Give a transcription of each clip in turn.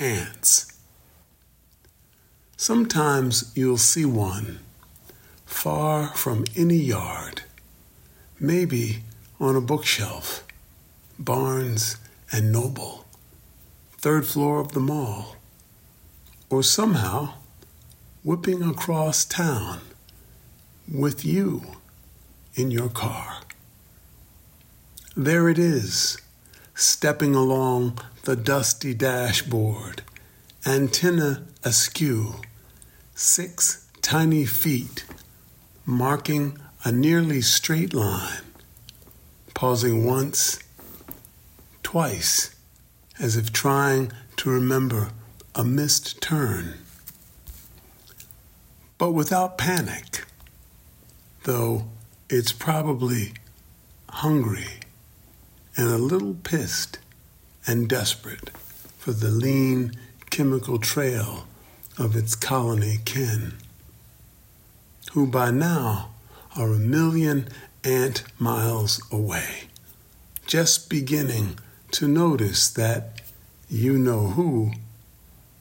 ants. Sometimes you'll see one far from any yard, maybe on a bookshelf, Barnes and Noble, third floor of the mall, or somehow whipping across town with you in your car. There it is, stepping along the dusty dashboard, antenna askew, six tiny feet marking a nearly straight line, pausing once, twice, as if trying to remember a missed turn. But without panic, though it's probably hungry and a little pissed and desperate for the lean chemical trail of its colony kin, who by now are a million ant miles away, just beginning to notice that you know who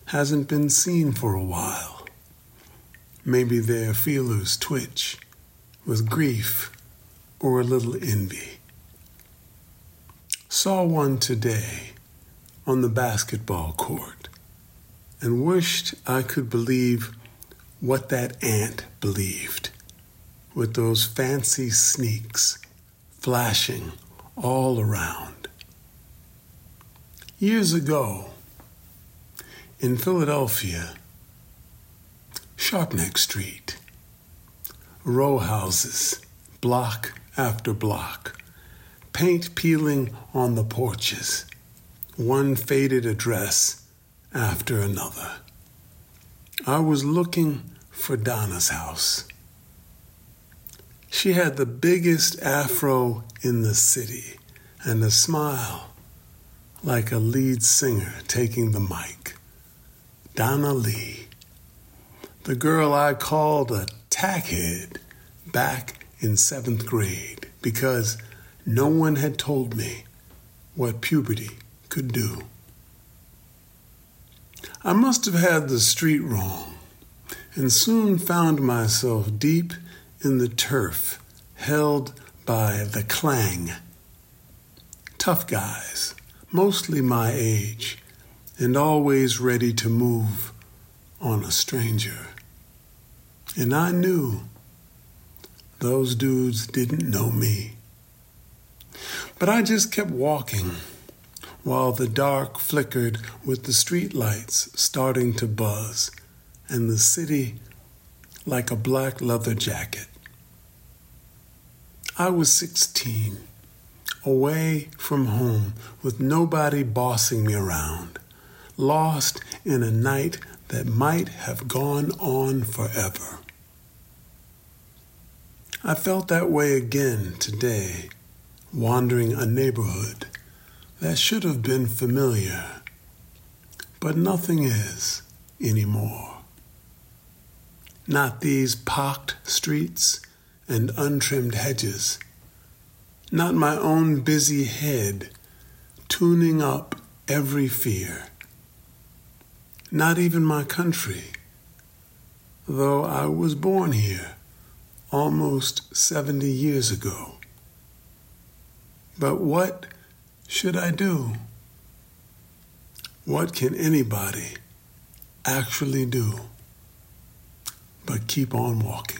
hasn't been seen for a while. Maybe their feelers twitch with grief or a little envy. Saw one today on the basketball court and wished I could believe what that ant believed with those fancy sneaks flashing all around. Years ago, in Philadelphia, Sharpnack Street, row houses, block after block, paint peeling on the porches, one faded address after another. I was looking for Donna's house. She had the biggest afro in the city and a smile like a lead singer taking the mic. Donna Lee, the girl I called a tackhead back in seventh grade because no one had told me what puberty could do. I must have had the street wrong and soon found myself deep in the turf held by the clang. Tough guys, mostly my age, and always ready to move on a stranger. And I knew those dudes didn't know me. But I just kept walking while the dark flickered with the street lights starting to buzz and the city like a black leather jacket. I was 16, away from home with nobody bossing me around, lost in a night that might have gone on forever. I felt that way again today, wandering a neighborhood that should have been familiar, but nothing is anymore. Not these pocked streets and untrimmed hedges, not my own busy head tuning up every fear, not even my country, though I was born here almost 70 years ago. But what should I do? What can anybody actually do but keep on walking?